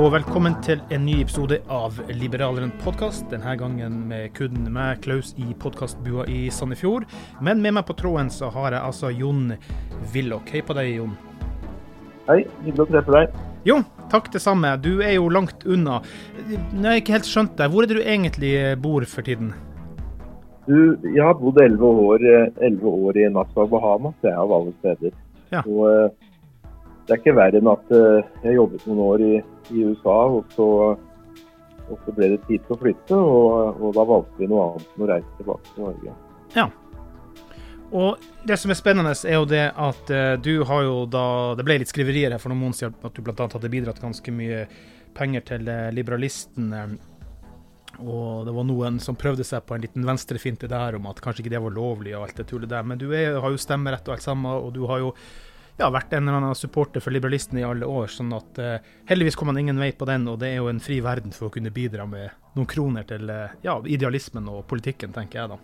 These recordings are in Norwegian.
Og velkommen til en ny episode av Liberaleren podkast. Denne gangen med kun meg, Klaus, i podkastbua i Sandefjord. Men med meg på tråden så har jeg altså Jon Willoch. Hei på deg, Jon. Hei, hyggelig å treffe deg. Jo, takk det samme. Du er jo langt unna. Jeg har ikke helt skjønt deg. Hvor er det du egentlig bor for tiden? Du, jeg har bodd elleve år, eh, 11 år i Nassau, Bahamas. Jeg er av alle steder. Ja. Og eh, det er ikke verre enn at eh, jeg jobbet noen år i, i USA, og så, og så ble det tid til å flytte. Og, og da valgte vi noe annet enn å reise tilbake til Norge. Ja. Og det som er spennende, er jo det at eh, du har jo da Det ble litt skriverier her for noen måneder siden at du bl.a. hadde bidratt ganske mye penger til eh, liberalistene. Og det var noen som prøvde seg på en liten venstrefinte der om at kanskje ikke det var lovlig og alt det tullet der. Men du er, har jo stemmerett og alt sammen, og du har jo ja, vært en eller annen supporter for liberalistene i alle år. sånn at uh, heldigvis kom man ingen vei på den, og det er jo en fri verden for å kunne bidra med noen kroner til uh, ja, idealismen og politikken, tenker jeg da.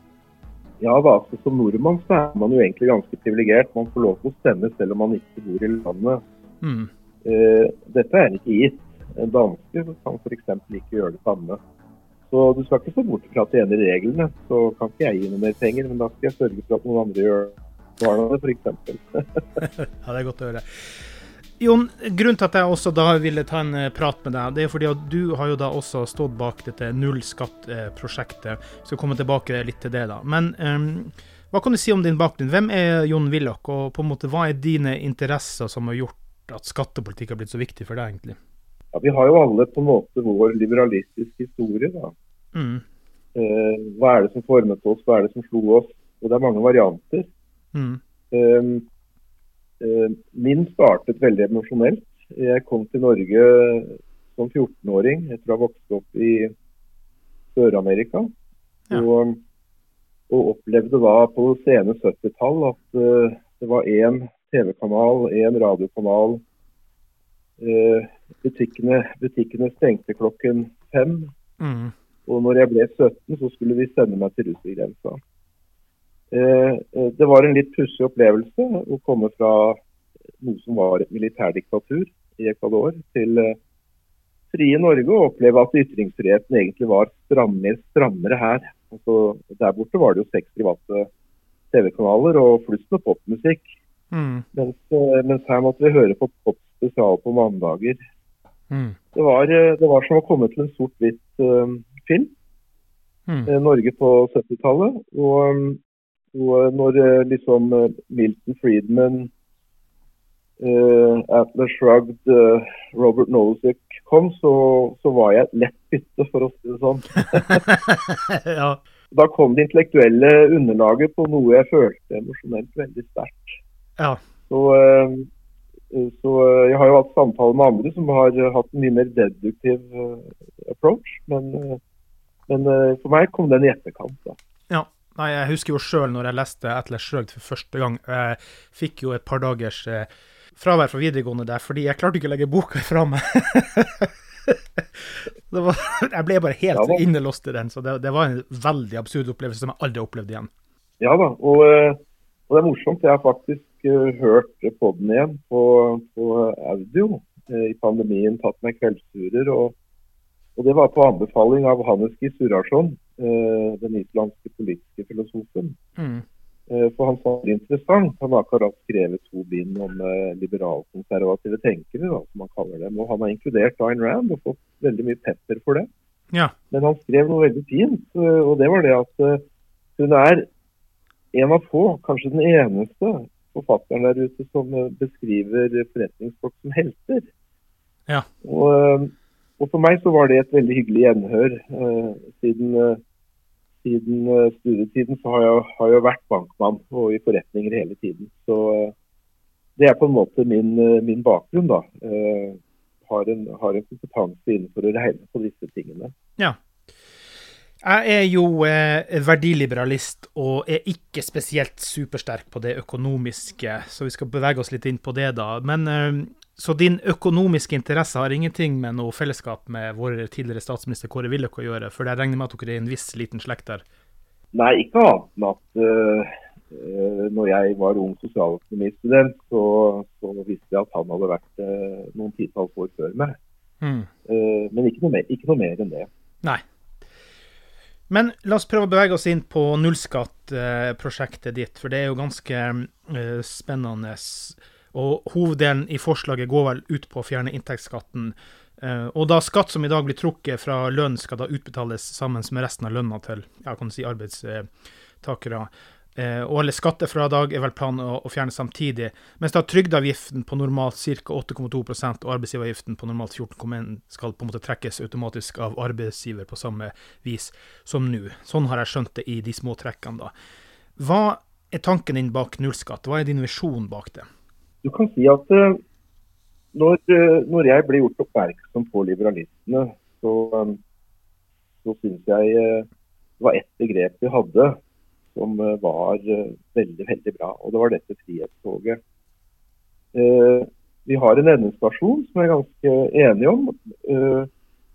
Ja, da, Som nordmann så er man jo egentlig ganske privilegert. Man får lov til å stemme selv om man ikke bor i landet. Mm. Uh, dette er ikke gitt. En danske kan f.eks. ikke gjøre det samme. Så du skal ikke se bort fra at de ene reglene. Så kan ikke jeg gi noe mer penger, men da skal jeg sørge for at noen andre gjør barna f.eks. Ja, det er godt å høre. Jon, grunnen til at jeg også da ville ta en eh, prat med deg, det er fordi at du har jo da også stått bak dette null skatt-prosjektet. Skal komme tilbake litt til det, da. Men um, hva kan du si om din bakgrunn? Hvem er Jon Willoch, og på en måte hva er dine interesser som har gjort at skattepolitikk har blitt så viktig for deg, egentlig? Ja, vi har jo alle på en måte vår liberalistiske historie. da. Mm. Eh, hva er det som formet oss, hva er det som slo oss? Og det er mange varianter. Mm. Eh, min startet veldig emosjonelt. Jeg kom til Norge som 14-åring etter å ha vokst opp i Sør-Amerika. Ja. Og, og opplevde da på sene 70-tall at uh, det var én TV-kanal, én radiokanal. Uh, butikkene, butikkene stengte klokken fem. Mm. Og når jeg ble 17, så skulle vi sende meg til russergrensa. Eh, eh, det var en litt pussig opplevelse å komme fra noe som var et militærdiktatur i Ecuador, til eh, frie Norge og oppleve at ytringsfriheten egentlig var strammere, strammere her. Altså, der borte var det jo seks private TV-kanaler og flust med popmusikk. Mm. Mens, mens her måtte vi høre på pop spesial på mandager. Mm. Det var, det var som å komme til en sort-hvitt uh, film. Mm. Norge på 70-tallet. Og, og når eh, liksom eh, Milton Friedman, uh, Atlas Shrugged, uh, Robert Nozick kom, så, så var jeg et lett bytte, for å si det sånn. ja. da kom det intellektuelle underlaget på noe jeg følte emosjonelt veldig sterkt. Ja. Så, eh, så eh, jeg har jo hatt samtaler med andre som har hatt en mye mer deduktiv eh, approach. Men, eh, men eh, for meg kom den i etterkant. da. ja. Nei, jeg husker jo sjøl når jeg leste Atlas Shrugged for første gang. Jeg fikk jo et par dagers eh, fravær fra videregående der, fordi jeg klarte ikke å legge boka fra meg. det var, jeg ble bare helt Ja innelåst i den, så det, det var en veldig absurd opplevelse som jeg aldri har opplevd igjen. Ja da, og, eh, og det er morsomt. Jeg har faktisk eh, hørt på den igjen på, på audio i pandemien. Tatt meg kveldsturer. Og, og det var på anbefaling av Hannes G. Eh, den islandske politiske filosofen. Mm. Eh, For han sa det interessant. Han har akkurat skrevet to bind om eh, liberalkonservative tenkere, da, som han kaller dem. Og han har inkludert Ayn Rand og fått veldig mye pepper for det. Ja. Men han skrev noe veldig fint, og det var det at hun er en av få, kanskje den eneste forfatteren der ute som beskriver forretningsfolk som helter. Ja. Og, og for meg så var det et veldig hyggelig gjenhør. eh, Siden, eh, siden eh, studietiden så har jeg, har jeg vært bankmann og i forretninger hele tiden. Så det er på en måte min, min bakgrunn, da. Har en, har en kompetanse innenfor å regne på disse tingene. Ja. Jeg er jo eh, verdiliberalist og er ikke spesielt supersterk på det økonomiske, så vi skal bevege oss litt inn på det, da. Men eh, Så din økonomiske interesse har ingenting med noe fellesskap med vår tidligere statsminister Kåre Willoch å gjøre, for jeg regner med at dere er en viss liten slekt der? Nei, ikke annet enn at uh, når jeg var ung sosialøkonomistudent, så, så visste jeg at han hadde vært uh, noen titalls år før meg. Mm. Uh, men ikke noe, mer, ikke noe mer enn det. Nei. Men la oss prøve å bevege oss inn på nullskattprosjektet ditt, for det er jo ganske spennende. spennende. Og hoveddelen i forslaget går vel ut på å fjerne inntektsskatten. Eh, og da skatt som i dag blir trukket fra lønn, skal da utbetales sammen med resten av lønna til ja, kan si arbeidstakere. Eh, og alle skattefradrag er vel planen å fjerne samtidig. Mens da trygdeavgiften på normalt ca. 8,2 og arbeidsgiveravgiften på normalt 14,1 skal på en måte trekkes automatisk av arbeidsgiver på samme vis som nå. Sånn har jeg skjønt det i de små trekkene, da. Hva er tanken din bak nullskatt? Hva er din visjon bak det? Du kan si at eh, når, eh, når jeg ble gjort oppmerksom på liberalistene, så, eh, så syns jeg det var ett begrep de hadde som var veldig, veldig bra. Og det var dette frihetstoget. Vi har en endestasjon som jeg er ganske enig om.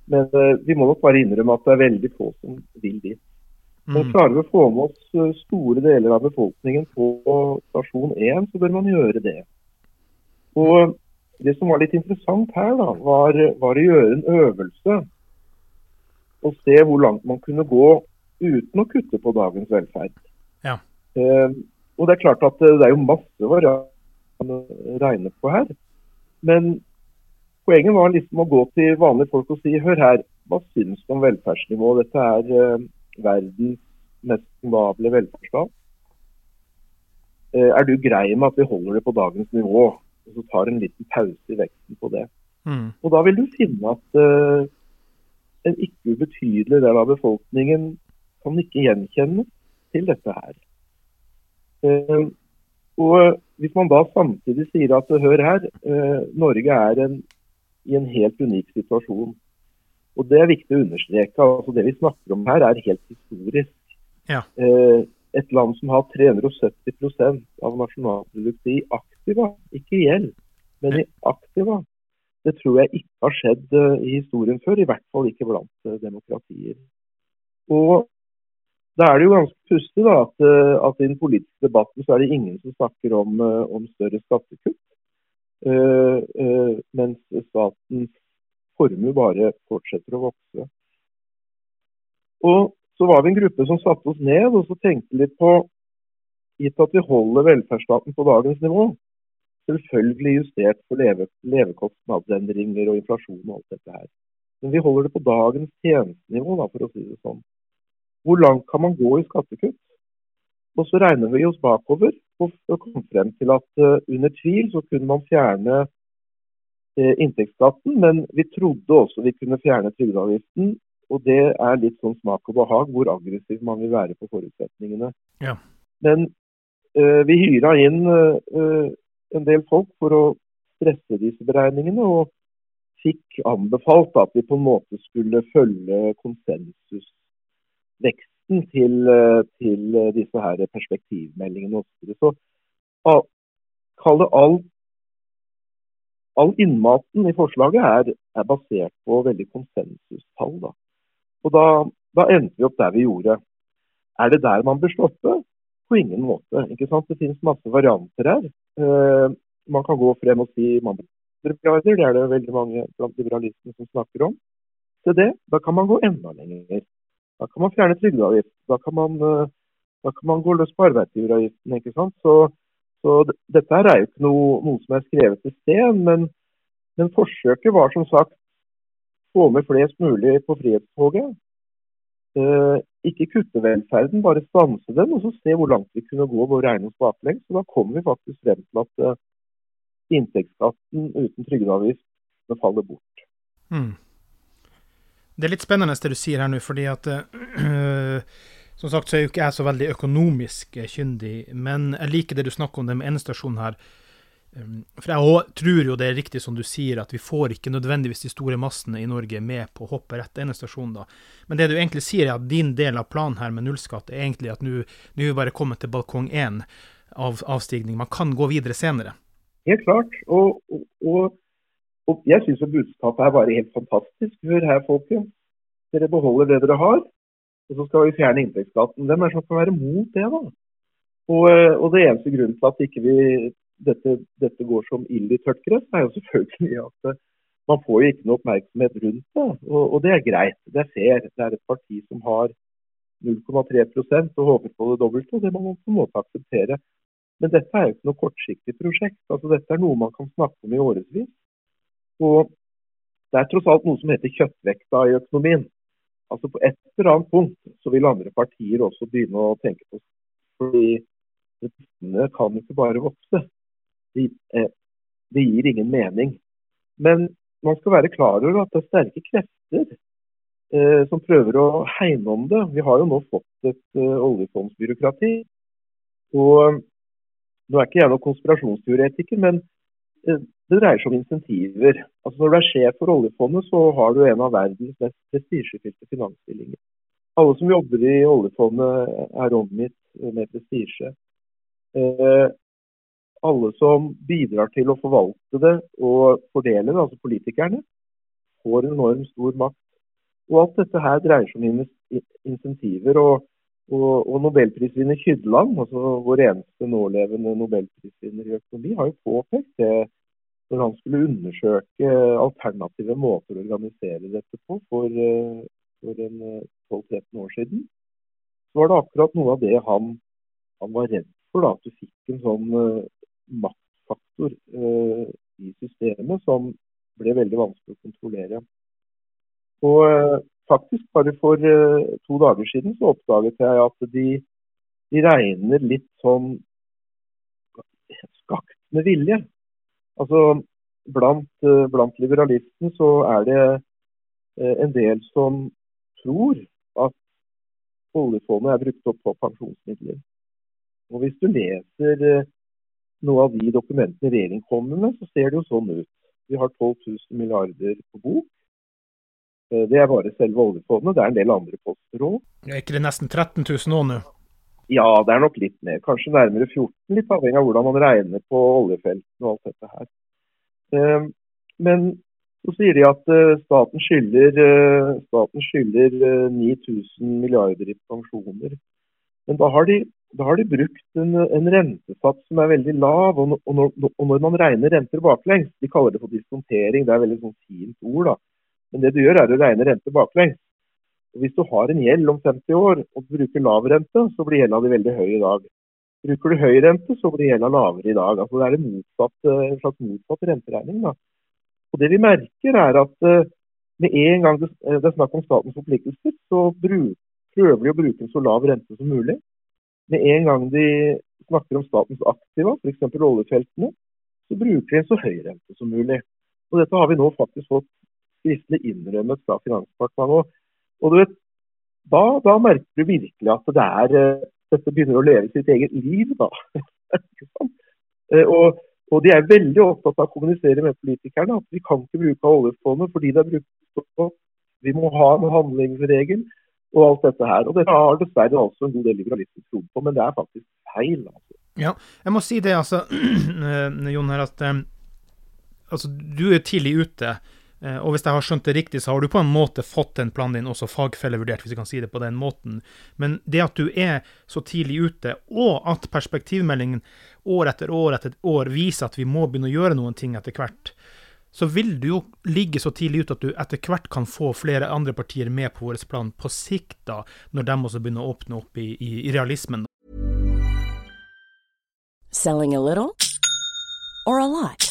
Men vi må nok bare innrømme at det er veldig få som vil dit. Mm. Klarer vi å få med oss store deler av befolkningen på stasjon 1, så bør man gjøre det. Og Det som var litt interessant her, da, var, var å gjøre en øvelse. Og se hvor langt man kunne gå uten å kutte på dagens velferd. Ja. Eh, og Det er klart at eh, det er jo masse å regne på her. Men poenget var liksom å gå til vanlige folk og si hør her, hva syns du om velferdsnivået? Dette er eh, verdens mest stabile velferdsstat. Eh, er du grei med at vi holder det på dagens nivå? Og så tar en liten pause i veksten på det. Mm. Og da vil du finne at uh, en ikke ubetydelig del av befolkningen kan ikke gjenkjenne til dette her. Uh, og hvis man da samtidig sier at hør her, uh, Norge er en, i en helt unik situasjon. Og det er viktig å understreke. altså Det vi snakker om her, er helt historisk. Ja. Eh, et land som har 370% av nasjonalproduktet i aktiva, ikke i gjeld, men i aktiva. Det tror jeg ikke har skjedd eh, i historien før, i hvert fall ikke blant eh, demokratier. Og da er det jo ganske pussig at, eh, at i den politiske debatten så er det ingen som snakker om, om større skattekutt. mens statens formue bare fortsetter å vokse. Og så var vi en gruppe som satte oss ned og så tenkte litt på Gitt at vi holder velferdsstaten på dagens nivå, selvfølgelig justert for leve, levekostnadsendringer og inflasjon og alt dette her. Men vi holder det på dagens tjenestenivå, da, for å si det sånn. Hvor langt kan man gå i skattekutt? Og så regner vi oss bakover og kom frem til at uh, under tvil så kunne man fjerne uh, inntektsskatten, men vi trodde også vi kunne fjerne trygdeavgiften og det er litt sånn smak og behag hvor aggressiv man vil være på forutsetningene. Ja. Men uh, vi hyra inn en del folk for å stresse disse beregningene, og fikk anbefalt at vi på en måte skulle følge konsensusveksten til, til disse her perspektivmeldingene. Så kalle all, all innmaten i forslaget er, er, basert på veldig konsensustall. Da. Og da, da, endte vi opp der vi gjorde. Er det der man bør stoppe? På ingen måte. ikke sant? Det finnes masse varianter her. Eh, man kan gå frem og si man milliarder, det er det veldig mange blant liberalistene som snakker om. Til det, da kan man gå enda lenger. Da kan man fjerne trygdeavgift. Da eh, da kan man gå løs på arbeidsgiveravgiften. ikke sant? Så så dette er jo ikke noe, noe, som er skrevet i sted, men, men, forsøket var som sagt få med flest mulig på frihetstoget. Eh, ikke kutte velferden, bare stanse den, og så se hvor langt vi kunne gå og regne oss baklengs. Så da kommer vi faktisk frem til at uh, inntektsskatten uten trygdeavgift faller bort. Mm. Det er litt spennende det du sier her nå, fordi at uh, Som sagt så er jo ikke jeg så veldig økonomisk kyndig, men jeg liker det du snakker om det med endestasjonen her. Um, for jeg tror jo det er riktig som du sier, at vi får ikke nødvendigvis de store massene i Norge med på å hoppe rett endestasjon, da. Men det du egentlig sier, er at din del av planen her med nullskatt er egentlig at nå er vi bare kommet til balkong én av avstigning. Man kan gå videre senere. Helt klart. Og, og, og jeg syns budskapet her var helt fantastisk. Hør her, folkens. Dere beholder det dere har. Og så skal vi fjerne inntektsskatten. Hvem er det som skal være mot det, da? Og, eh, og det eneste grunnen til at ikke vi, dette, dette, går som ild i tørt gress, er jo selvfølgelig at eh, man får jo ikke noe oppmerksomhet rundt det. Og, og, det er greit. Det er fair. Det er et parti som har 0,3% og håper på det dobbelte, og det må man på en måte akseptere. Men dette er jo ikke noe kortsiktig prosjekt. Altså, dette er noe man kan snakke om i årevis. Og det er tross alt noe som heter kjøttvekta i økonomien. Altså På et eller annet punkt så vil andre partier også begynne å tenke på fordi Distriktene kan ikke bare vokse. Det, eh, de gir ingen mening. Men man skal være klar over at det er sterke krefter eh, som prøver å hegne om det. Vi har jo nå fått et eh, oljefondsbyråkrati. Og nå er ikke jeg noen konspirasjonsteoretiker, men eh, det dreier seg om insentiver. Altså Når du er sjef for oljefondet, så har du en av verdens mest prestisjefylte finansstillinger. Alle som jobber i oljefondet er omgitt med prestisje. Alle som bidrar til å forvalte det og fordele det, altså politikerne, får enormt stor makt. Og alt dette her dreier seg om insentiver. Og, og, og nobelprisvinner Kydland, altså vår eneste nålevende nobelprisvinner i økonomi, har jo påpekt det når han skulle undersøke alternative måter å organisere dette på for, for 12-13 eh, år siden, så var det akkurat noe av det han, han var redd for. Da, at du fikk en sånn maktfaktor uh, i systemet som ble veldig vanskelig å kontrollere. Og uh, faktisk Bare for to dager siden så oppdaget jeg at de, de regner litt sånn skakt med vilje. Altså, blant, eh, blant liberalistene så er det eh, en del som tror at oljefondet er brukt opp på pensjonsmidler. Og Hvis du leser eh, noe av de dokumentene regjeringen kommer med, så ser det jo sånn ut. Vi har 12 000 milliarder på bok. Det er bare selve oljefondet. Det er en del andre poster òg. Er ikke det nesten 13 000 nå nå? Ja, det er nok litt mer. Kanskje nærmere 14, litt avhengig av hvordan man regner på oljefeltene og alt dette her. Ehm, men så sier de at eh, staten skylder, eh, staten skylder 9000 eh, milliarder i pensjoner. Men da har de, da har de brukt en, en, rentesats som er veldig lav. Og, og, når, og, når, man regner renter baklengs, de kaller det for diskontering, det er veldig sånn fint ord, da. Men det du gjør er å regne renter baklengs. Hvis du har en gjeld om 50 år og bruker lav rente, så blir gjelda di veldig høy i dag. Bruker du høy rente, så blir gjelda lavere i dag. Altså Det er motsatt, en slags motsatt renteregning. Da. Og Det vi merker er at eh, med en gang det, eh, det er snakk om statens forpliktelser, så bruk, prøver de å bruke en så lav rente som mulig. Med en gang de snakker om statens aktiva, f.eks. oljefeltene, så bruker de en så høy rente som mulig. Og Dette har vi nå faktisk fått skriftlig innrømmet fra Finansdepartementet. Og du vet, da, da, merker du virkelig at det er, eh, dette begynner å leve sitt eget liv. da. Eh, og, og, de er veldig opptatt av å kommunisere med politikerne at vi kan ikke bruke oljefondet fordi det er brukt på Vi må ha en handlingsregel og alt dette her. Og Dette har dessverre også en god del liberalister trodd på, men det er faktisk feil. altså. Ja, jeg må si det, altså, Jon, her, at um, altså, du er tidlig ute. Eh, og hvis jeg har skjønt det riktig, så har du på en måte fått den planen din også fagfellevurdert, hvis vi kan si det på den måten. Men det at du er så tidlig ute, og at perspektivmeldingen år etter år etter år viser at vi må begynne å gjøre noen ting etter hvert, så vil du jo ligge så tidlig ute at du etter hvert kan få flere andre partier med på vår plan på sikt, da, når de også begynner å åpne opp i, i, i realismen. Selling a little or a lot?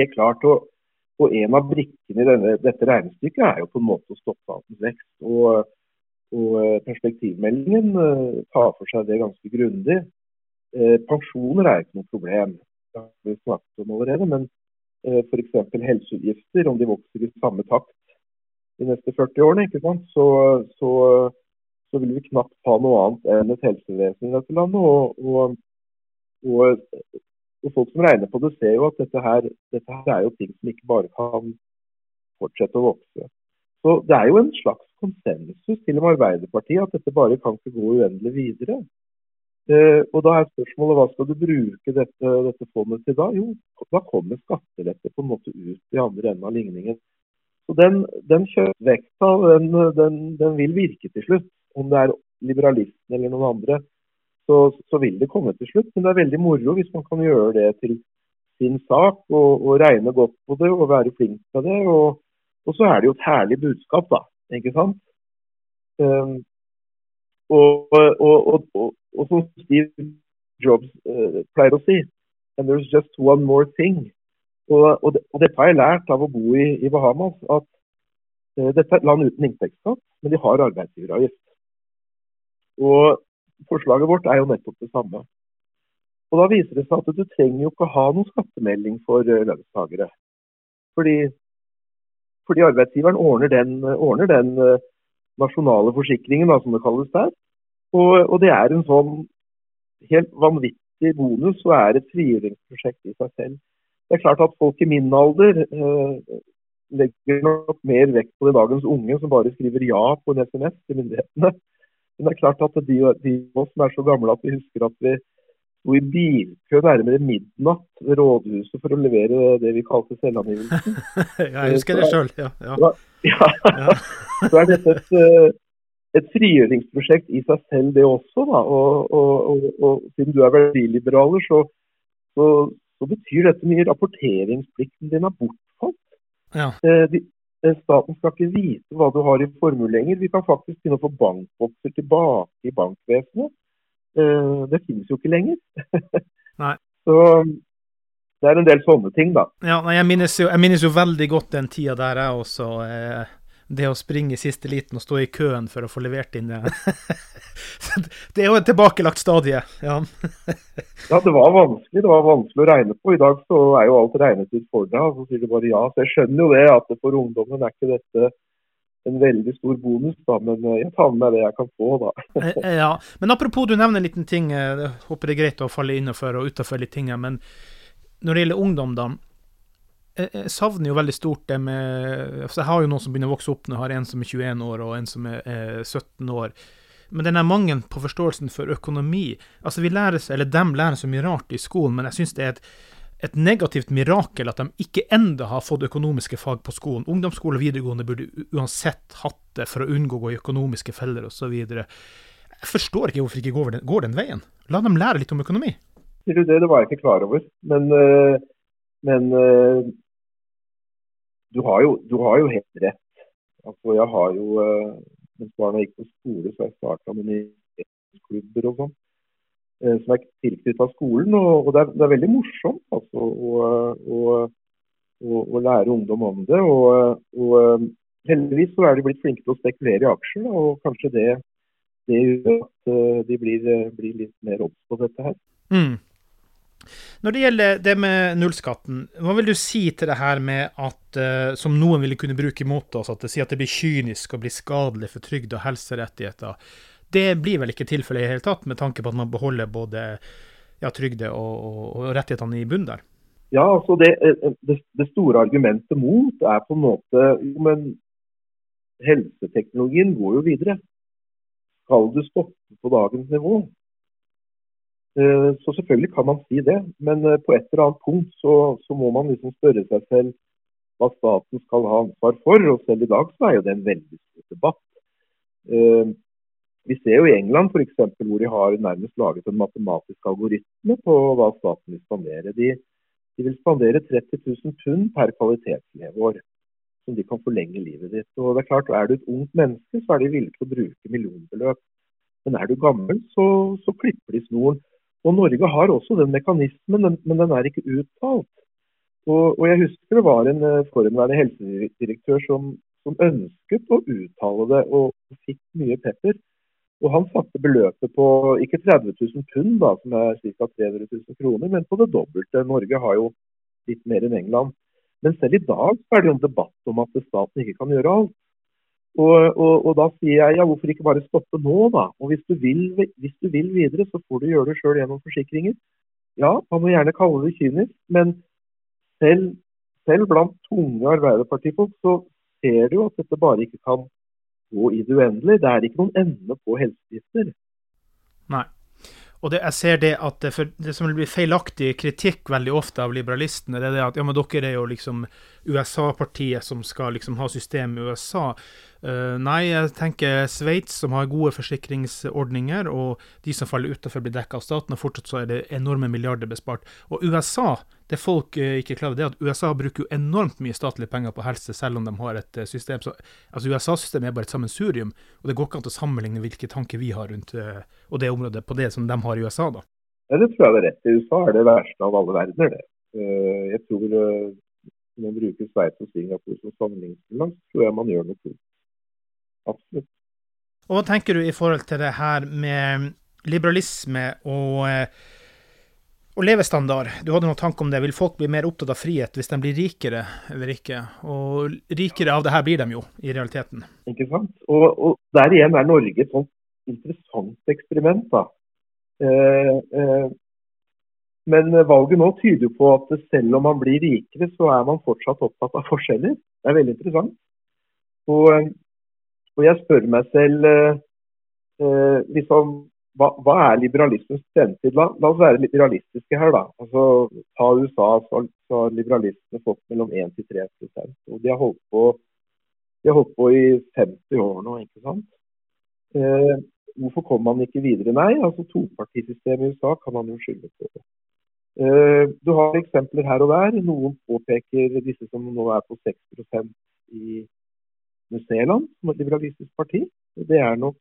Helt klart. Og, og en av brikkene i denne, dette regnestykket er jo på en måte å stoppe statens vekst. Og, og eh, perspektivmeldingen uh, tar for seg det ganske grundig. Uh, pensjoner er ikke noe problem, det har vi snakket om allerede. Men uh, f.eks. helseutgifter, om de vokser i samme takt de neste 40 årene, ikke sant? Så, så, så vil vi knapt ha noe annet enn et helsevesen i dette landet. Og, og, og og Folk som regner på det, ser jo at dette her, dette her er jo ting som ikke bare kan fortsette å vokse. Så Det er jo en slags konsensus til og med Arbeiderpartiet at dette bare kan ikke gå uendelig videre. Eh, og Da er spørsmålet hva skal du bruke dette, dette fondet til da? Jo, da kommer skattelette på en måte ut i andre enden av ligningen. Så Den, den kjøpvekta den, den, den vil virke til slutt. Om det er liberalistene eller noen andre så, så, vil det komme til slutt. Men det er veldig moro hvis man kan gjøre det til sin sak og, og regne godt på det og være flink til det. Og, og, så er det jo et herlig budskap, da. Ikke sant? Um, og, og, som Steve Jobs uh, pleier å si And there's just one more thing. Og, det, dette har jeg lært av å bo i, i Bahamas, at uh, dette er et land uten inntektsskatt, men de har arbeidsgiveravgift. Og forslaget vårt er jo nettopp det samme. Og Da viser det seg at du trenger jo ikke ha noen skattemelding for uh, lønnstakere. Fordi, fordi, arbeidsgiveren ordner den, ordner den uh, nasjonale forsikringen, da, som det kalles der. Og, og, det er en sånn helt vanvittig bonus og er et frigjøringsprosjekt i seg selv. Det er klart at folk i min alder eh, legger nok mer vekt på det dagens unge som bare skriver ja på en SMS til myndighetene. Men det er klart at de, de av oss som er så gamle at vi husker at vi sto i bilkø nærmere midnatt ved rådhuset for å levere det vi kalte selvangivelsen. jeg husker det sjøl, ja. Ja. ja. ja. Så er dette et, eh, et, frigjøringsprosjekt i seg selv, det også. Da. Og, og, og, og siden du er verdiliberaler, så, så, så betyr dette mye rapporteringsplikten din er bortfalt. Ja. Eh, de, staten skal ikke vite hva du har i formue lenger. Vi kan faktisk begynne å få bankbokser tilbake i bankvesenet. Eh, det finnes jo ikke lenger. Nei. Så det er en del sånne ting, da. Ja, jeg minnes, jo, jeg minnes jo veldig godt den tida der jeg også eh, det å springe i siste liten og stå i køen for å få levert inn det. det er jo et tilbakelagt stadie. Ja. ja, det var vanskelig. Det var vanskelig å regne på. I dag så er jo alt regnet ut for deg, og så sier du bare ja. Så jeg skjønner jo det, at for ungdommen er ikke dette en veldig stor bonus, da, men eh, jeg tar med meg det jeg kan få, da. Eh, eh, ja, men Apropos, du nevner en liten ting. Jeg håper det er greit å falle innenfor og utafor litt ting. Men når det gjelder ungdom, da jeg savner jo veldig stort det med altså Jeg har jo noen som begynner å vokse opp nå. Jeg har en som er 21 år, og en som er 17 år. Men den er mangelen på forståelsen for økonomi Altså, vi lærer, eller dem lærer så mye rart i skolen, men jeg syns det er et, et, negativt mirakel at de ikke enda har fått økonomiske fag på skolen. Ungdomsskole og videregående burde uansett hatt det for å unngå å gå i økonomiske feller osv. Jeg forstår ikke hvorfor det ikke går den, går den veien. La dem lære litt om økonomi. Det, det var jeg ikke klar over. Men, øh, men øh, du har jo, du har jo helt rett. Altså, jeg har jo, uh, Mens barna gikk på skole, så har jeg starta med nyhetsklubber og sånn. Uh, som er tilknyttet skolen. Og, og det, er, det, er, veldig morsomt altså, å, å, å, lære ungdom om det. Og, og uh, heldigvis så er de blitt flinke til å spekulere i aksjer. Og kanskje det, det gjør at de blir, blir litt mer obs på dette her. Mm. Når det gjelder det med nullskatten, hva vil du si til det her med at, uh, som noen ville kunne bruke mot oss, at det sier at det blir kynisk og blir skadelig for trygd og helserettigheter? Det blir vel ikke tilfellet i hele tatt, med tanke på at man beholder både ja, trygde og, og, og, rettighetene i bunnen der? Ja, altså det, eh, det, det, store argumentet mot er på en måte Jo, men helseteknologien går jo videre. Skal du stoppe på dagens nivå, Eh, så selvfølgelig kan man si det, men eh, på et eller annet punkt så, så, må man liksom spørre seg selv hva staten skal ha ansvar for. Og selv i dag så er jo det en veldig stor debatt. Eh, vi ser jo i England f.eks. hvor de har nærmest laget en matematisk algoritme på hva staten vil spandere. De, de vil spandere 30 000 pund per kvalitetsleveår, som de kan forlenge livet ditt. Og det Er klart, er du et ungt menneske, så er de villige til å bruke millionbeløp. Men er du gammel, så, så klipper de snoren. Og Norge har også den mekanismen, men den er ikke uttalt. Og, og jeg husker det var en eh, forhenværende helsedirektør som, som, ønsket å uttale det, og fikk mye pepper. Og han satte beløpet på ikke 30 000 pund, da, som er ca. 300 000 kroner, men på det dobbelte. Norge har jo litt mer enn England. Men selv i dag er det jo en debatt om at staten ikke kan gjøre alt. Og, og, og, da sier jeg ja, hvorfor ikke bare stoppe nå, da? Og hvis du vil, hvis du vil videre, så får du gjøre det sjøl gjennom forsikringer. Ja, man må gjerne kalle det kynisk, men selv, selv blant tunge Arbeiderpartifolk så ser du at dette bare ikke kan gå i det uendelige. Det er ikke noen ende på helseutgifter. Nei. Og det, jeg ser det at det, det som blir feilaktig kritikk veldig ofte av liberalistene, det er det at ja, men dere er jo liksom USA-partiet som skal liksom ha system i USA. Uh, nei, jeg tenker Sveits, som har gode forsikringsordninger, og de som faller utenfor, blir dekka av staten, og fortsatt så er det enorme milliarder bespart. Og USA, det folk uh, ikke klarer, det er at USA bruker jo enormt mye statlige penger på helse, selv om de har et uh, system. Så, altså USA-systemet er bare et sammensurium, og det går ikke an å sammenligne hvilke tanker vi har rundt og det området på det som de har i USA, da. Ja, det tror jeg det er rett. I USA er det verste av alle verdener, det. Eh, jeg tror eh, når man bruker Sveits og Singapore som sammenligningsgrunnlag, tror jeg man gjør noe klokt. Absolutt. Og hva tenker du i forhold til det her med liberalisme og, eh, og levestandard? Du hadde noen tanke om det. Vil folk bli mer opptatt av frihet hvis de blir rikere eller ikke? Og rikere av det her blir de jo, i realiteten. Ikke sant? Og, og der igjen er Norge et sånt interessant eksperiment. da. Eh, eh, men valget nå tyder jo på at selv om man blir rikere, så er man fortsatt opptatt av forskjeller. Det er veldig interessant. Og, eh, og jeg spør meg selv eh, eh, liksom, hva, hva, er liberalismens fremtid? La, la, oss være litt realistiske her, da. Altså, ta USA, så, har liberalistene fått mellom 1 til 3% og De har holdt på, de har holdt på i 50 år nå, ikke sant. Eh, hvorfor kommer man ikke videre? Nei, altså topartisystemet i USA kan man jo skylde på. Eh, du har eksempler her og der. Noen påpeker disse som nå er på 6% i New Zealand, som et liberalistisk parti. Det er nok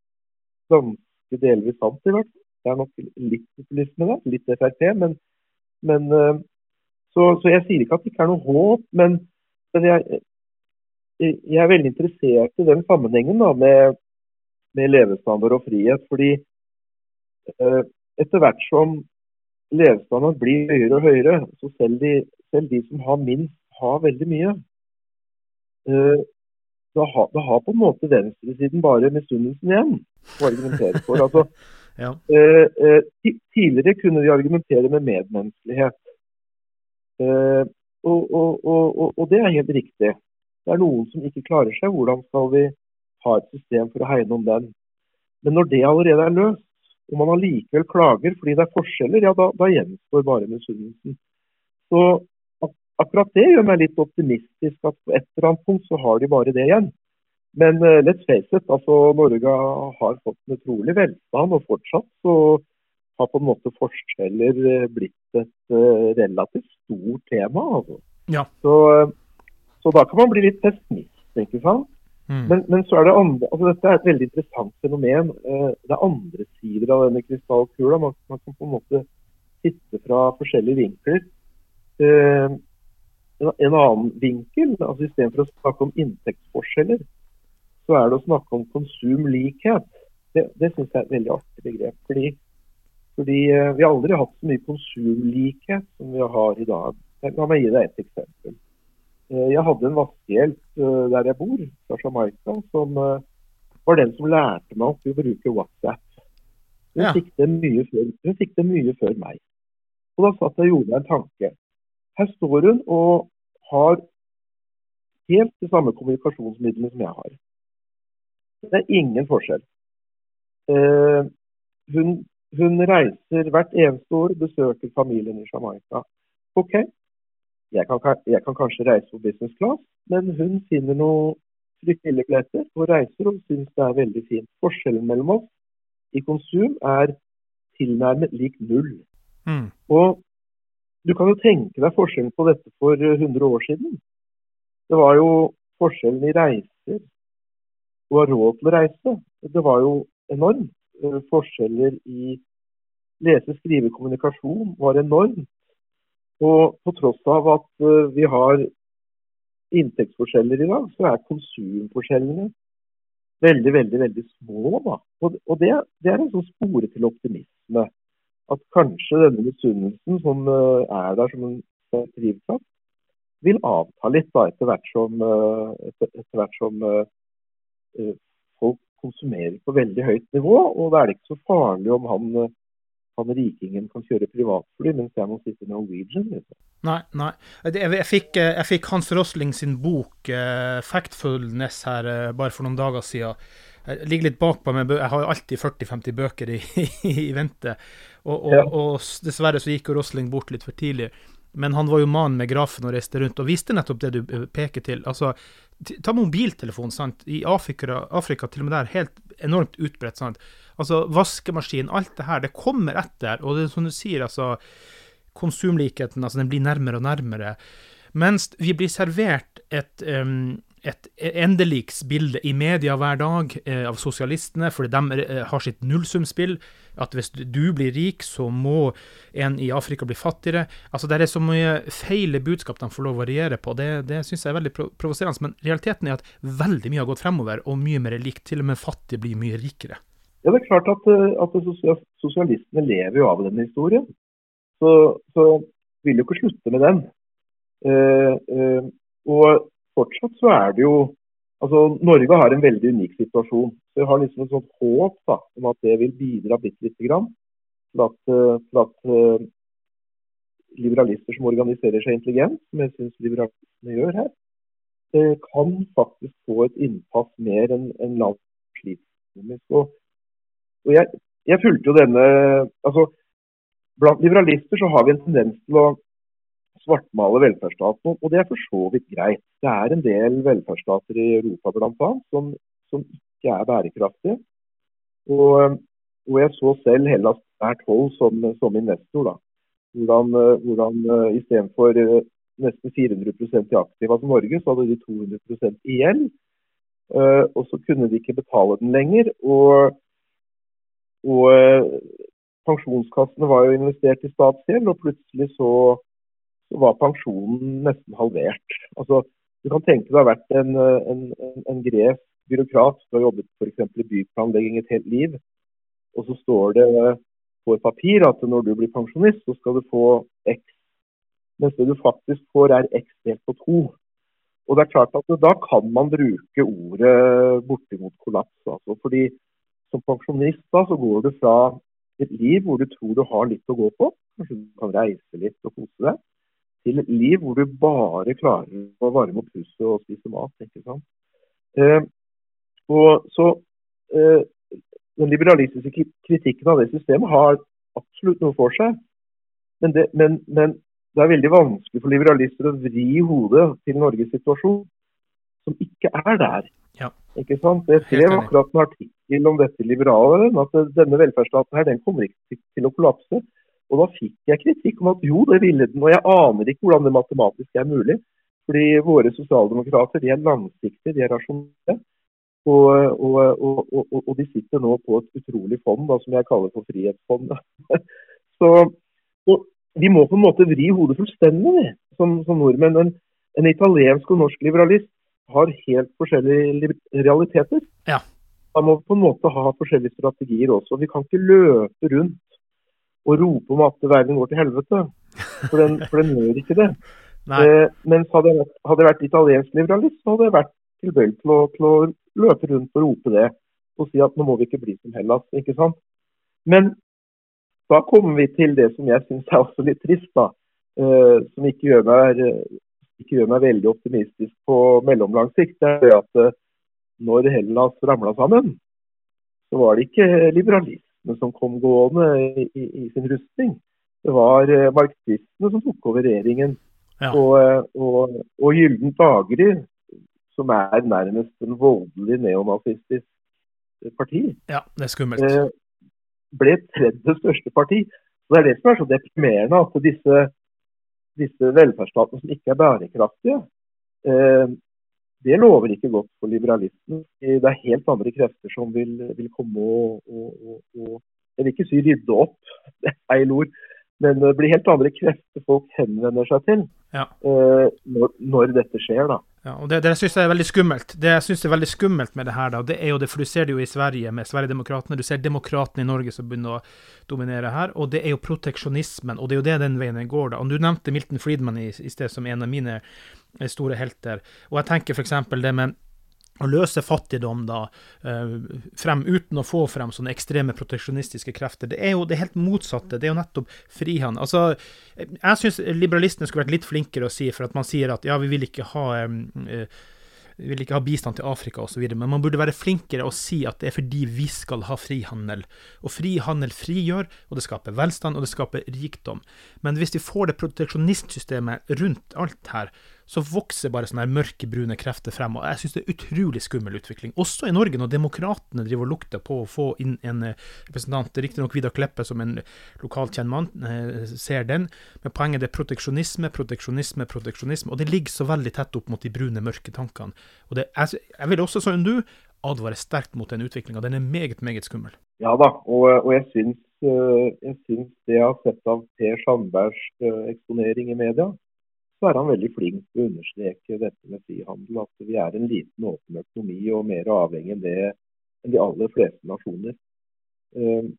ganske delvis sant, i hvert fall. Det er nok litt populisme der, litt Frp. Men, men eh, så, så, jeg sier ikke at det ikke er noe håp, men, men jeg, jeg, er veldig interessert i den sammenhengen da, med, med levestandard og frihet. Fordi eh, etter hvert som levestandard blir høyere og høyere, så selv de, selv de som har minst, har veldig mye. Eh, da, ha, da har på en måte venstresiden bare misunnelsen igjen å argumentere for. Altså, ja. eh, eh, tidligere kunne de argumentere med medmenneskelighet. Eh, og, og, og, og, det er helt riktig. Det er noen som ikke klarer seg. Hvordan skal vi ha et system for å hegne om den? Men når det allerede er løst, og man allikevel klager fordi det er forskjeller, ja da, da gjenstår bare misunnelsen. Så akkurat det gjør meg litt optimistisk at på et eller annet punkt så har de bare det igjen. Men uh, let's face it, altså Norge har fått en utrolig velstand, og fortsatt så har på en måte forskjeller uh, blitt et uh, relativt stort tema. Altså. Ja. Så, så, da kan man bli litt pessimist, ikke sant. Mm. Men, men, så er det andre, altså dette er et veldig interessant fenomen. det er andre sider av denne krystallkula. Man, man, kan på en måte sitte fra forskjellige vinkler. Uh, en annen vinkel. altså Istedenfor å snakke om inntektsforskjeller, så er det å snakke om konsumlikhet. Det, det syns jeg er et veldig artig begrep. Fordi, fordi uh, vi har aldri hatt så mye konsumlikhet som vi har i dag. La meg gi deg et eksempel. Uh, jeg hadde en vaskehjelp uh, der jeg bor, fra Jamaica, som var den som lærte meg å bruke WhatsApp. Hun, ja. fikk det mye før, hun fikk det mye før meg. Og Da satt jeg og gjorde meg en tanke. Her står hun og har helt de samme kommunikasjonsmidlene som jeg har. Det er ingen forskjell. Eh, hun, hun, reiser hvert eneste år, besøker familien i Jamaica. OK, jeg kan, jeg kan, kanskje reise på business class, men hun finner noe fryktelig billetter og reiser og syns det er veldig fint. Forskjellen mellom oss i konsum er tilnærmet lik null. Mm. Og du kan jo tenke deg forskjellen på dette for 100 eh, år siden. Det var jo forskjellen i reiser og har råd til å reise. Det var jo enormt. Eh, forskjeller i lese, skrive, kommunikasjon var enormt. Og på tross av at eh, vi har inntektsforskjeller i dag, så er konsumforskjellene veldig, veldig veldig små. Da. Og det, det er en sånn spore til optimisme at kanskje denne misunnelsen som eh, er der som en drivkraft, vil avta litt da, etter hvert som, eh, etter, etter hvert som uh, folk konsumerer på veldig høyt nivå. Og da er det ikke så farlig om han, han rikingen kan kjøre privatfly, mens jeg må sitte i Norwegian. Liksom. Nei, nei. Jeg, fikk, jeg, fikk, Hans Rosling sin bok 'Factfulness' her bare for noen dager siden. Jeg ligger litt bakpå, men jeg har jo alltid 40-50 bøker i, i, vente. Og, og, ja. og, dessverre så gikk jo Rosling bort litt for tidlig. Men han var jo mannen med grafen og reiste rundt og viste nettopp det du eh, peker til. Altså, ta mobiltelefon, sant. I Afrika, Afrika til og med der, helt enormt utbredt. sant. Altså, vaskemaskin, alt det her, det kommer etter. Og det er som du sier, altså, konsumlikheten, altså, den blir nærmere og nærmere. Mens vi blir servert et um, et endeliksbilde i media hver dag eh, av sosialistene, fordi de eh, har sitt nullsumspill. At hvis du blir rik, så må en i Afrika bli fattigere. Altså, Det er så mye feil budskap de får lov å variere på. Det, det syns jeg er veldig provoserende. Men realiteten er at veldig mye har gått fremover, og mye mer likt. Til og med fattige blir mye rikere. Ja, det er klart at, eh, at sosialistene lever jo av denne historien. Så, så vil jo ikke slutte med den. Eh, uh, og fortsatt så er det jo altså Norge har en veldig unik situasjon. Jeg har liksom et sånt håp da, om at det vil bidra bitte lite grann til at, eh, til at uh, liberalister som organiserer seg intelligent, som jeg syns liberalistene gjør her, uh, kan faktisk få et innpass mer enn en land sliter jeg, jeg fulgte jo denne altså Blant liberalister så har vi en tendens til å svartmale velferdsstaten. Og det er for så vidt greit. Det er en del velferdsstater i Europa bl.a. Som, som ikke er bærekraftige. Og, og jeg så selv Hellas nært hold som, som investor. da. Hvordan, hvordan istedenfor nesten 400% i aktiva som Norge, så hadde de 200 i gjeld. Og så kunne de ikke betale den lenger. Og, og pensjonskassene var jo investert i statsgjeld, og plutselig så så var pensjonen nesten halvert. Altså, du kan tenke deg å ha vært en, en, en, gresk byråkrat som har jobbet f.eks. i byplanlegging et helt liv, og så står det på et papir at når du blir pensjonist, så skal du få X. Mens det du faktisk får, er X delt på to. Og det er klart at Da kan man bruke ordet bortimot kollaps. Altså, fordi Som pensjonist da, så går du fra et liv hvor du tror du har litt å gå på, kanskje du kan reise litt og kose deg, til et liv hvor du bare klarer å varme opp huset og spise mat. ikke sant? Eh, og så eh, Den liberalistiske kritikken av det systemet har absolutt noe for seg. Men det, men, men det er veldig vanskelig for liberalister å vri hodet til Norges situasjon, som ikke er der. Ja. Ikke sant? Jeg skrev akkurat en artikkel om dette liberale, at denne velferdsstaten her, den kommer ikke til å kollapse. Og da fikk jeg kritikk om at jo, det ville den. Og jeg aner ikke hvordan det matematisk er mulig. Fordi våre sosialdemokrater de er langsiktige, de er rasjonelle. Og, og, og, og, de sitter nå på et utrolig fond da, som jeg kaller for Frihetsfondet. Så vi må på en måte vri hodet fullstendig som, som nordmenn. En, en, italiensk og norsk liberalist har helt forskjellige realiteter. Ja. Da må vi på en måte ha forskjellige strategier også. Vi kan ikke løpe rundt og rope om at verden går til helvete. For den, for den gjør ikke det. Eh, mens hadde jeg, vært, hadde jeg vært italiensk liberalist, så hadde jeg vært tilbøyelig til, til, å løpe rundt og rope det. Og si at nå må vi ikke bli som Hellas. ikke sant? Men da kommer vi til det som jeg syns er også litt trist, da. Eh, som ikke gjør, meg, ikke gjør, meg, veldig optimistisk på mellomlang sikt. Det er at eh, når Hellas ramla sammen, så var det ikke liberalist marxistene som kom gående i, i, i sin rustning. Det var eh, marxistene som tok over regjeringen. Ja. Og, eh, og, og Gyldent Dagry, som er nærmest en voldelig neonazistisk parti, ja, det er skummelt. Eh, ble tredje største parti. Og Det er det som er så deprimerende, at disse, disse velferdsstatene som ikke er bærekraftige, det lover ikke godt for liberalisten. Det er helt andre krefter som vil, vil komme og, og, og, Jeg vil ikke si rydde opp, det er feil ord. Men det blir helt andre krefter folk henvender seg til ja. uh, når, når, dette skjer. da. Ja, og Det, det syns jeg er veldig skummelt. Det jeg synes er veldig skummelt med det her, da, det er jo det, for du ser det jo i Sverige med Sverigedemokraterna. Du ser demokratene i Norge som begynner å dominere her. Og det er jo proteksjonismen, og det er jo det den veien den går. da. Og Du nevnte Milton Friedman i, i sted som en av mine store helter. Og jeg tenker f.eks. det med å løse fattigdom da, eh, frem uten å få frem sånne ekstreme proteksjonistiske krefter. Det er jo det helt motsatte. Det er jo nettopp frihandel. Altså, jeg syns liberalistene skulle vært litt flinkere å si, for at man sier at ja, vi vil ikke ha eh, vi vil ikke ha bistand til Afrika osv., men man burde være flinkere å si at det er fordi vi skal ha frihandel. Og frihandel frigjør, og det skaper velstand, og det skaper rikdom. Men hvis vi får det proteksjonistsystemet rundt alt her, så vokser bare sånne her mørkebrune krefter frem. og Jeg syns det er utrolig skummel utvikling. Også i Norge, når demokratene driver og lukter på å få inn en eh, representant. Riktignok Vidar Kleppe, som en lokalt kjent mann, eh, ser den. Men poenget er proteksjonisme, proteksjonisme, proteksjonisme. Og det ligger så veldig tett opp mot de brune, mørke tankene. Og det, jeg, jeg vil også, som du, advare sterkt mot den utviklinga. Den er meget, meget skummel. Ja da, og, og jeg syns jeg syns det jeg har sett av Per Sandbergs eksponering i media, så er han veldig flink til å understreke dette med frihandel. At vi er en liten, åpen økonomi og mer avhengig enn det enn de aller fleste nasjoner. Eh,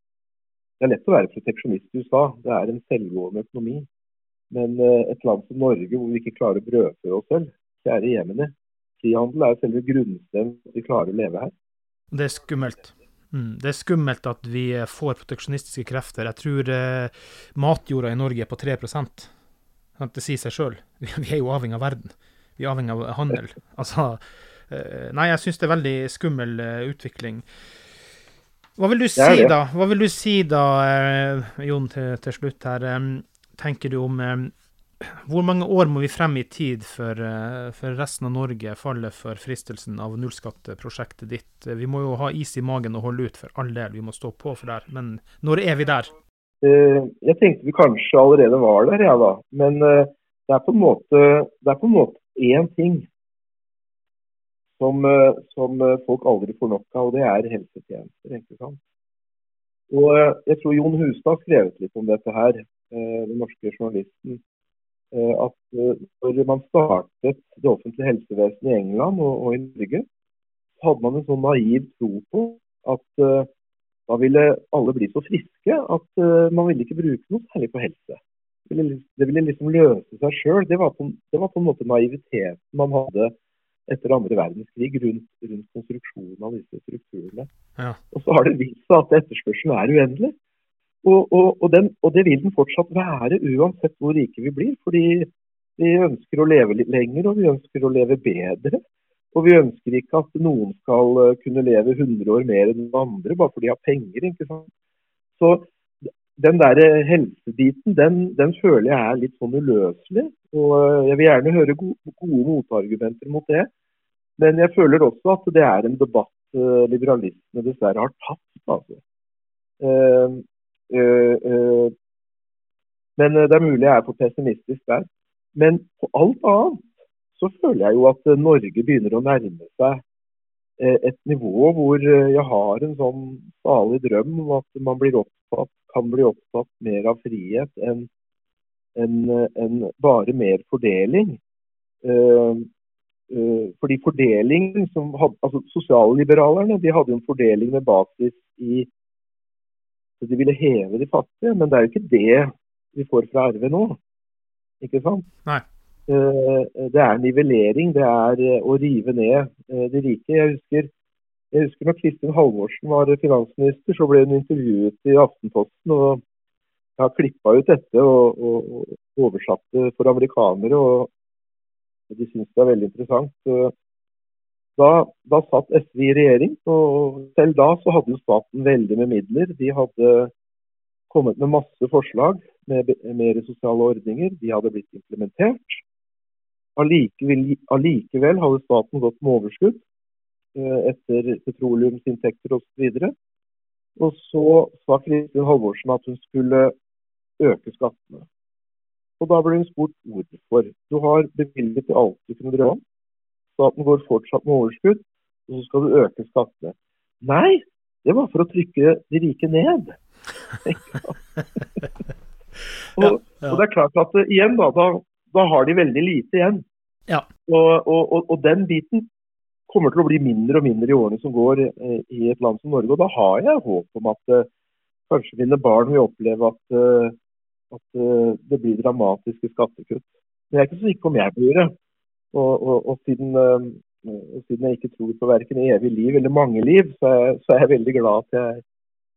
det er lett å være proteksjonist i USA. Det er en selvgående økonomi. Men eh, et land som Norge, hvor vi ikke klarer å brødfø oss selv, kjære jemene. Frihandel er selve grunnsteinen for at vi klarer å leve her. Det er skummelt. Mm, det er skummelt at vi får proteksjonistiske krefter. Jeg tror eh, matjorda i Norge er på 3 det sier seg sjøl. Vi er jo avhengig av verden. Vi er avhengig av handel. Altså eh, Nei, jeg syns det er veldig skummel eh, utvikling. Hva vil du si, da? Hva vil du si da, eh, Jon, til, til slutt her? Tenker du om Hvor mange år må vi frem i tid før, resten av Norge faller for fristelsen av nullskatteprosjektet ditt? Vi må jo ha is i magen og holde ut for all del, vi må stå på for det. Men når er vi der? Eh, jeg tenkte vi kanskje allerede var der, ja da. Men eh, det er på en måte det er på en måte én ting som, eh, som, folk aldri får nok av, og det er helsetjenester. ikke sant? Og Jeg tror Jon Hustad har skrevet litt om dette her, den norske journalisten. At når man startet det offentlige helsevesenet i England og, og i Norge, så hadde man en sånn naiv tro på at da ville alle bli så friske at uh, man ville ikke bruke noe særlig på helse. Det ville, det ville liksom løse seg sjøl. Det, det, var på en måte naiviteten man hadde etter andre verdenskrig rundt, rundt konstruksjonen av disse strukturene. Ja. Og så har det vist seg at etterspørselen er uendelig. Og, og, og, den, og, det vil den fortsatt være uansett hvor rike vi blir. Fordi vi ønsker å leve litt lenger og vi ønsker å leve bedre. Og vi ønsker ikke at noen skal eh, kunne leve 100 år mer enn andre bare fordi de har penger. ikke sant? Så den der eh, helsebiten, den, den, føler jeg er litt sånn uløselig. Og eh, jeg vil gjerne høre gode, gode motargumenter mot det. Men jeg føler også at det er en debatt liberalistene dessverre har tatt. Altså. Uh, uh, uh, men det er mulig jeg er for pessimistisk der. Men på alt annet så føler jeg jo at eh, Norge begynner å nærme seg eh, et nivå hvor eh, jeg har en sånn salig drøm om at man blir opptatt, kan bli opptatt mer av frihet enn en, en bare mer fordeling. Fordi fordeling som hadde, altså Sosialliberalerne de hadde jo en fordeling med basis i at de ville heve de fattige, men det er jo ikke det vi får fra RV nå. Ikke sant? Nei. Eh, det er nivellering, det er eh, å rive ned eh, de rike. Jeg husker, jeg husker når Kristin Halvorsen var finansminister, så ble hun intervjuet i Aftenposten. og Jeg har klippa ut dette og, og, og oversatt det for amerikanere. og De syns det er veldig interessant. Da, da, satt SV i regjering, og selv da så hadde jo staten veldig med midler. De hadde kommet med masse forslag med mer sosiale ordninger. De hadde blitt implementert. Allikevel, hadde staten gått med overskudd eh, etter petroleumsinntekter osv. Og, så og så sa Kristin Halvorsen at hun skulle øke skattene. Og Da ble hun spurt hvorfor. Du har bevilget til alt du kunne drømme om. Staten går fortsatt med overskudd, og så skal du øke skattene. Nei, det var for å trykke de rike ned. og, og, det er klart at igjen da, da da har de veldig lite igjen. Ja. Og, og, og, den biten kommer til å bli mindre og mindre i årene som går eh, i et land som Norge. Og da har jeg håp om at eh, kanskje mine barn vil oppleve at, eh, at det blir dramatiske skattekutt. Men jeg er ikke så sikker på om jeg blir det. Og, og siden, siden, jeg ikke tror på verken evig liv eller mange liv, så er, så er jeg veldig glad at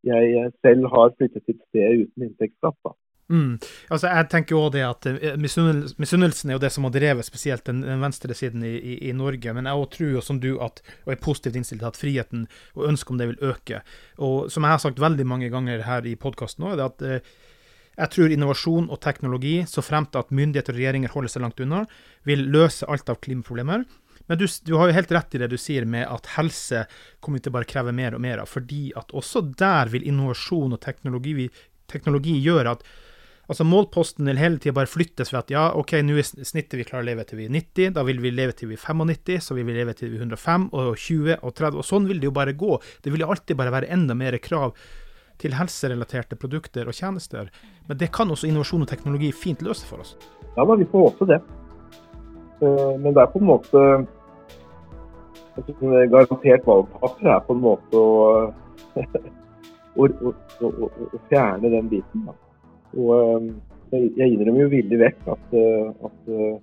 jeg, jeg selv har flyttet til et sted uten inntektsskatt. Mm. Altså, jeg tenker jo det at eh, Misunnelsen er jo det som har drevet spesielt den, den venstresiden i, i, i, Norge. Men jeg tror jo som du at, og er positivt innstilt til at friheten og ønsket om det vil øke. Og som jeg har sagt veldig mange ganger her i podkasten òg, er at eh, Jeg tror innovasjon og teknologi, så fremt at myndigheter og regjeringer holder seg langt unna, vil løse alt av klimaproblemer. Men du, du, har jo helt rett i det du sier med at helse kommer til å bare kreve mer og mer av. Fordi at også der vil innovasjon og teknologi, teknologi gjøre at altså målposten vil hele tida bare flyttes ved at ja, OK, nå er snittet vi klarer å leve til vi er 90, da vil vi leve til vi er 95, så vil vi leve til vi er 105 og 20 og 30, og sånn vil det jo bare gå. Det vil jo alltid bare være enda mer krav til helserelaterte produkter og tjenester. Men det kan også innovasjon og teknologi fint løse for oss. Ja, da, vi får håpe det. Eh, men det er på en måte garantert valgtaper er på en måte å, å, å, å fjerne den biten. Da. Og eh, jeg innrømmer jo villig vekk at, eh, at eh,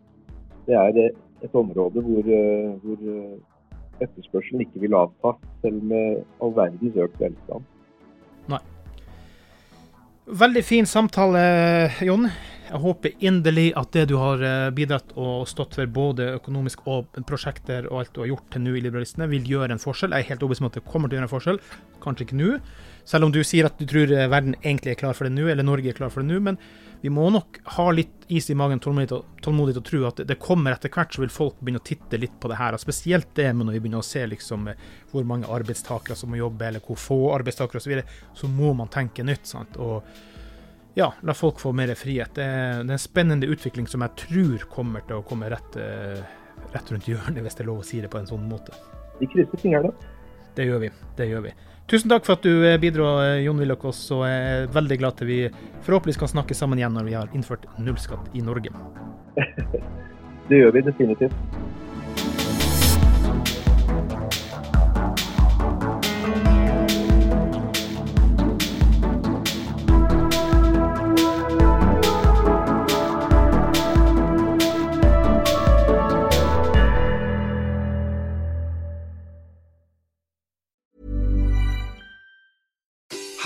det er et område hvor, hvor etterspørselen ikke vil avta, selv med all verdens økt velstand. Nei. Veldig fin samtale, Jon. Jeg håper inderlig at det du har eh, bidratt og stått for, både økonomisk og prosjekter og alt du har gjort til nå i Liberalistene, vil gjøre en forskjell. Jeg er helt overbevist om at det kommer til å gjøre en forskjell. Kanskje ikke nå, selv om du sier at du tror eh, verden egentlig er klar for det nå, eller Norge er klar for det nå. Men vi må nok ha litt is i magen, tålmodig, tålmodig og tro at det kommer etter hvert, så vil folk begynne å titte litt på det her. Og spesielt det med når vi begynner å se liksom eh, hvor mange arbeidstakere som må jobbe, eller hvor få arbeidstakere osv., så, videre, så må man tenke nytt. sant? Og ja, la folk få mer frihet. Det er, en spennende utvikling som jeg tror kommer til å komme rett, eh, rett, rundt hjørnet, hvis det er lov å si det på en sånn måte. Vi krysser fingrene. Det gjør vi. Det gjør vi. Tusen takk for at du eh, bidro, eh, Jon Willochs, og jeg er veldig glad til vi forhåpentligvis kan snakke sammen igjen når vi har innført nullskatt i Norge. det gjør vi definitivt.